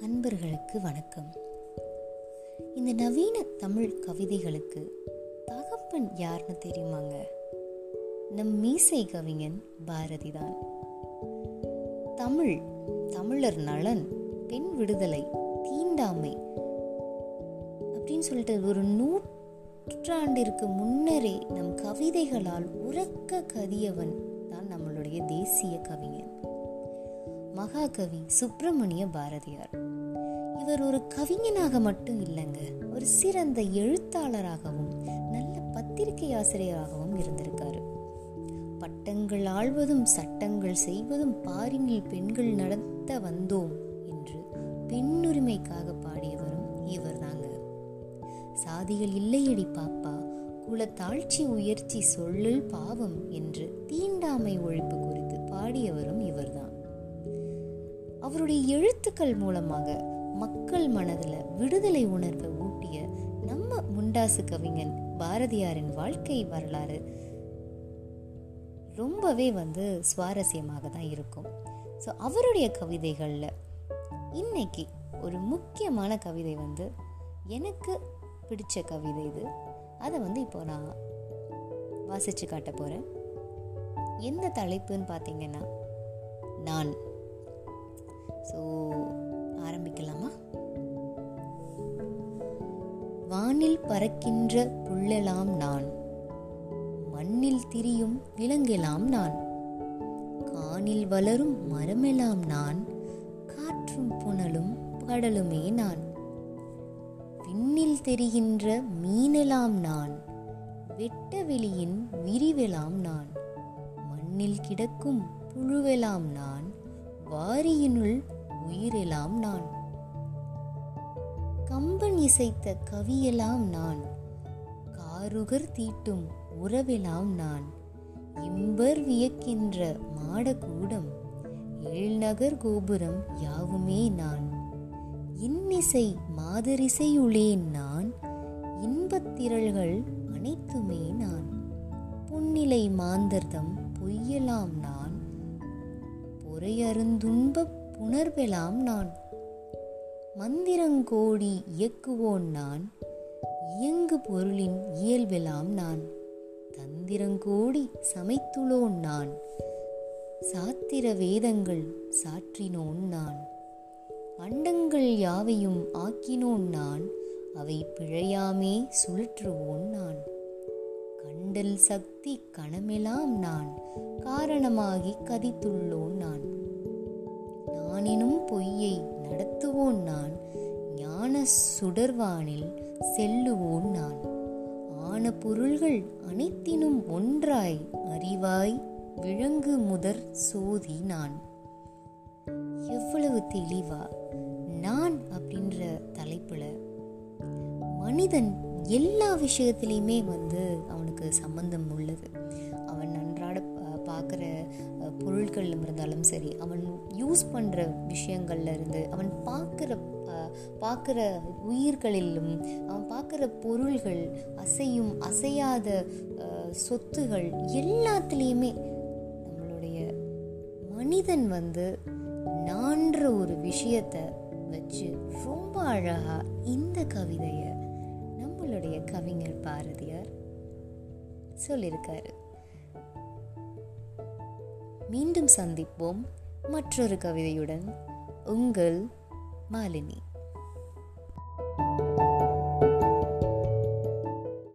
அன்பர்களுக்கு வணக்கம். இந்த நவீன தமிழ் கவிதைகளுக்கு தகப்பன் யாருன்னு தெரியுமாங்க? நம் மீசை கவிஞன் பாரதி தான் தமிழ் தமிழர் நலன் பெண் விடுதலை தீண்டாமை அப்படின்னு சொல்லிட்டு ஒரு நூற்றாண்டிற்கு முன்னரே நம் கவிதைகளால் உறக்க கதியவன் தான் நம்மளுடைய தேசிய கவிஞன். மகாகவி சுப்பிரமணிய பாரதியார். இவர் ஒரு கவிஞனாக மட்டும் இல்லைங்க ஒரு சிறந்த எழுத்தாளராகவும் நல்ல பத்திரிகை ஆசிரியராகவும் இருந்திருக்காரு. பட்டங்கள் ஆழ்வதும் சட்டங்கள் செய்வதும் பாரினில் பெண்கள் நடத்த வந்தோம் என்று பெண்ணுரிமைக்காக பாடியவரும் இவர் தாங்க சாதிகள் இல்லையடி பாப்பா குலத்தாழ்ச்சி உயர்ச்சி சொல்லல் பாவம் என்று தீண்டாமை ஒழிப்பு குறித்து பாடியவரும் இவர்தான். அவருடைய எழுத்துக்கள் மூலமாக மக்கள் மனதில் விடுதலை உணர்வை ஊட்டிய நம்ம முண்டாசு கவிஞன் பாரதியாரின் வாழ்க்கை வரலாறு ரொம்பவே வந்து சுவாரஸ்யமாக தான் இருக்கும். ஸோ அவருடைய கவிதைகளில் இன்னைக்கு ஒரு முக்கியமான கவிதை வந்து எனக்கு பிடிச்ச கவிதை இது. அதை வந்து இப்போ நான் வாசித்து காட்ட போகிறேன் எந்த தலைப்புன்னு பார்த்தீங்கன்னா நான். ஸோ ஆரம்பிக்கலாமா? வானில் பறக்கின்ற புள்ளெல்லாம் நான். மண்ணில் திரியும் விலங்கெலாம் நான். கானில் வளரும் மரமெல்லாம் நான். காற்றும் புனலும் கடலுமே நான். விண்ணில் தெரிகின்ற மீனெல்லாம் நான். வெட்ட வெளியின் விரிவெலாம் நான். மண்ணில் கிடக்கும் புழுவெலாம் நான். வாரியினுள் உயிரெல்லாம் நான். கம்பன் இசைத்த கவியெல்லாம் நான். காருகர் தீட்டும் உறவெல்லாம் நான். இம்பர் வியக்கின்ற மாடகூடம் ஏழ்நகர் கோபுரம் யாவுமே நான். இன்னிசை மாதரிசையுளேன் நான் இன்பத்திரள்கள் அனைத்துமே நான். புன்னிலை மாந்தர்தம் பொய்யலாம் நான். உரையருந்துன்ப புணர்வெலாம் நான். மந்திரங்கோடி இயக்குவோன் நான் இயங்கு பொருளின் இயல்பெலாம் நான். தந்திரங்கோடி சமைத்துளோன் நான் சாத்திர வேதங்கள் சாற்றினோன் நான். அண்டங்கள் யாவையும் ஆக்கினோன் நான் அவை பிழையாமே சுழற்றுவோன் நான். கண்டல் சக்தி கணமெலாம் நான் காரணமாகி கதித்துள்ளோன் நான். நானினும் பொய்யை நடத்துவோன் நான் ஞான சுடர்வானில் செல்லுவோன் நான். ஆன பொருள்கள் அனைத்தினும் ஒன்றாய் அறிவாய் விளங்கு முதற் சோதி நான். எவ்வளவு தெளிவா நான் அப்படின்ற தலைப்புல மனிதன் எல்லா விஷயத்துலேயுமே வந்து அவனுக்கு சம்மந்தம் உள்ளது. அவன் அன்றாட பார்க்குற பொருட்கள் இருந்தாலும் சரி அவன் யூஸ் பண்ணுற விஷயங்கள்ல இருந்து அவன் பார்க்குற பார்க்குற உயிர்களிலும் அவன் பார்க்குற பொருள்கள் அசையும் அசையாத சொத்துகள் எல்லாத்துலேயுமே நம்மளுடைய மனிதன் வந்து நான்ற ஒரு விஷயத்தை வச்சு ரொம்ப அழகாக இந்த கவிதையை நம்மளுடைய கவிஞர் பாரதியார் சொல்லியிருக்காரு. மீண்டும் சந்திப்போம் மற்றொரு கவிதையுடன். உங்கள் மாலினி.